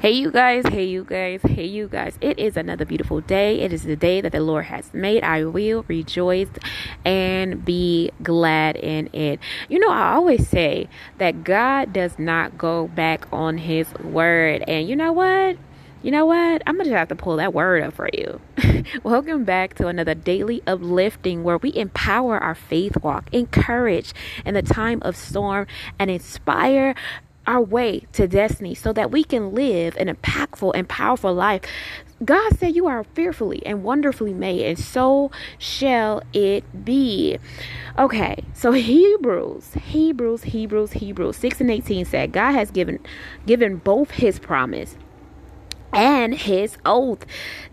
Hey, you guys, hey, you guys, hey, you guys. It is another beautiful day. It is the day that the Lord has made. I will rejoice and be glad in it. You know, I always say that God does not go back on his word. And you know what? You know what? I'm going to have to pull that word up for you. Welcome back to another daily uplifting where we empower our faith walk, encourage in the time of storm, and inspire our way to destiny so that we can live an impactful and powerful life. God said, You are fearfully and wonderfully made, and so shall it be. Okay, so Hebrews, Hebrews, Hebrews, Hebrews 6 and 18 said, God has given given both his promise and his oath.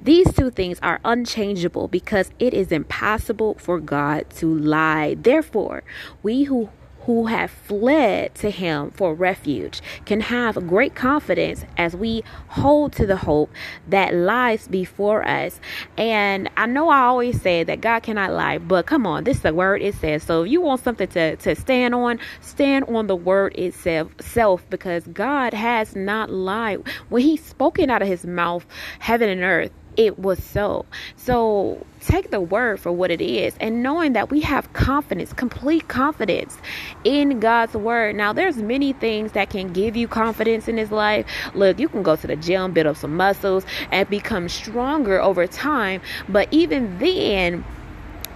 These two things are unchangeable because it is impossible for God to lie. Therefore, we who who have fled to him for refuge can have great confidence as we hold to the hope that lies before us. And I know I always say that God cannot lie, but come on, this is the word it says. So if you want something to, to stand on, stand on the word itself self because God has not lied. When he's spoken out of his mouth, heaven and earth it was so. So take the word for what it is and knowing that we have confidence, complete confidence in God's word. Now there's many things that can give you confidence in this life. Look, you can go to the gym, build up some muscles and become stronger over time, but even then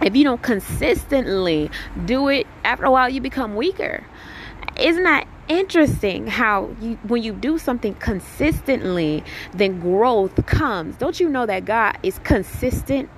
if you don't consistently do it, after a while you become weaker. Isn't that interesting how you when you do something consistently then growth comes? Don't you know that god is consistent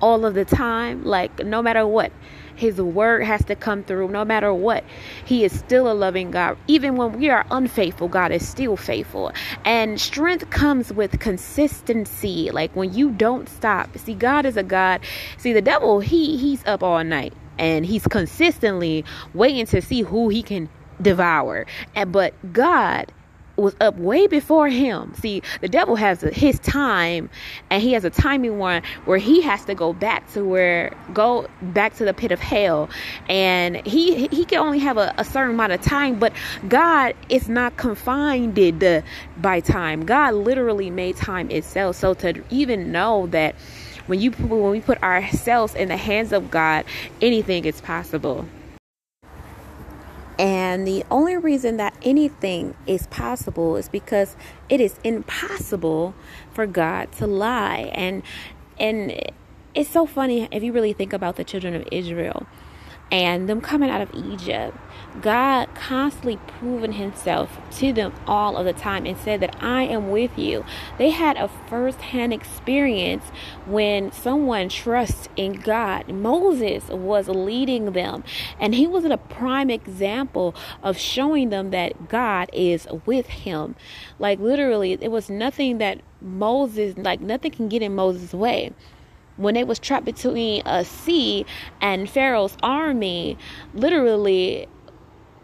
all of the time? Like no matter what his word has to come through no matter what he is still a loving god. Even when we are unfaithful god is still faithful. And strength comes with consistency. Like when you don't stop see god is a god see the devil he he's up all night and he's consistently waiting to see who he can devour. And but God was up way before him. See, the devil has his time, and he has a timing one where he has to go back to where go back to the pit of hell, and he he can only have a, a certain amount of time. But God is not confined by time. God literally made time itself. So to even know that when you when we put ourselves in the hands of God, anything is possible. And the only reason that anything is possible is because it is impossible for God to lie. And and it's so funny if you really think about the children of Israel and them coming out of Egypt, God constantly proven himself to them all of the time and said that I am with you. They had a first-hand experience when someone trusts in God. Moses was leading them and he was a prime example of showing them that God is with him. Like literally, it was nothing that Moses like nothing can get in Moses' way when they was trapped between a sea and Pharaoh's army, literally,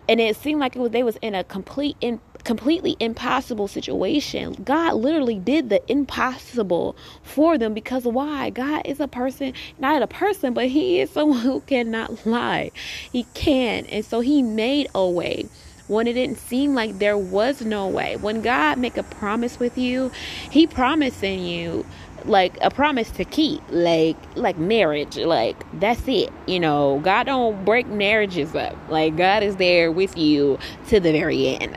and it seemed like it was they was in a complete in, completely impossible situation. God literally did the impossible for them because why? God is a person, not a person, but he is someone who cannot lie. He can. And so he made a way when it didn't seem like there was no way. When God make a promise with you, he promising you like a promise to keep like like marriage like that's it you know? God don't break marriages up. Like god is there with you to the very end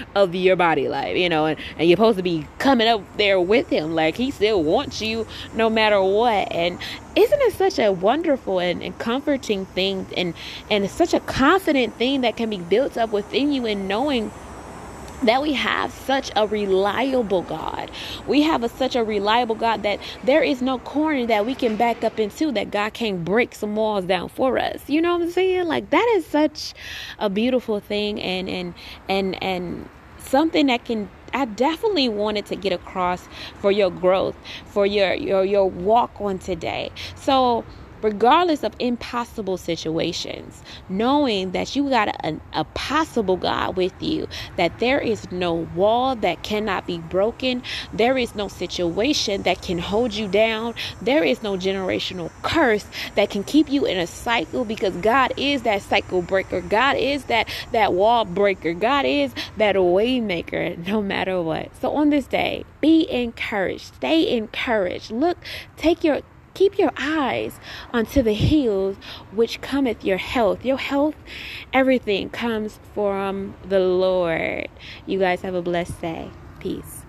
of your body life you know? And, and you're supposed to be coming up there with him. Like he still wants you no matter what. And isn't it such a wonderful and, and comforting thing and and such a confident thing that can be built up within you in knowing that we have such a reliable God. We have a, such a reliable God that there is no corner that we can back up into that God can't break some walls down for us. You know what I'm saying? Like that is such a beautiful thing and and and and something that can I definitely wanted to get across for your growth, for your your your walk on today. So regardless of impossible situations, knowing that you got a, a, possible God with you, that there is no wall that cannot be broken, there is no situation that can hold you down, there is no generational curse that can keep you in a cycle because God is that cycle breaker, God is that that wall breaker, God is that waymaker no matter what. So on this day, be encouraged. Stay encouraged. Look, take your keep your eyes unto the hills which cometh your health. Your health, everything comes from the Lord. You guys have a blessed day. Peace.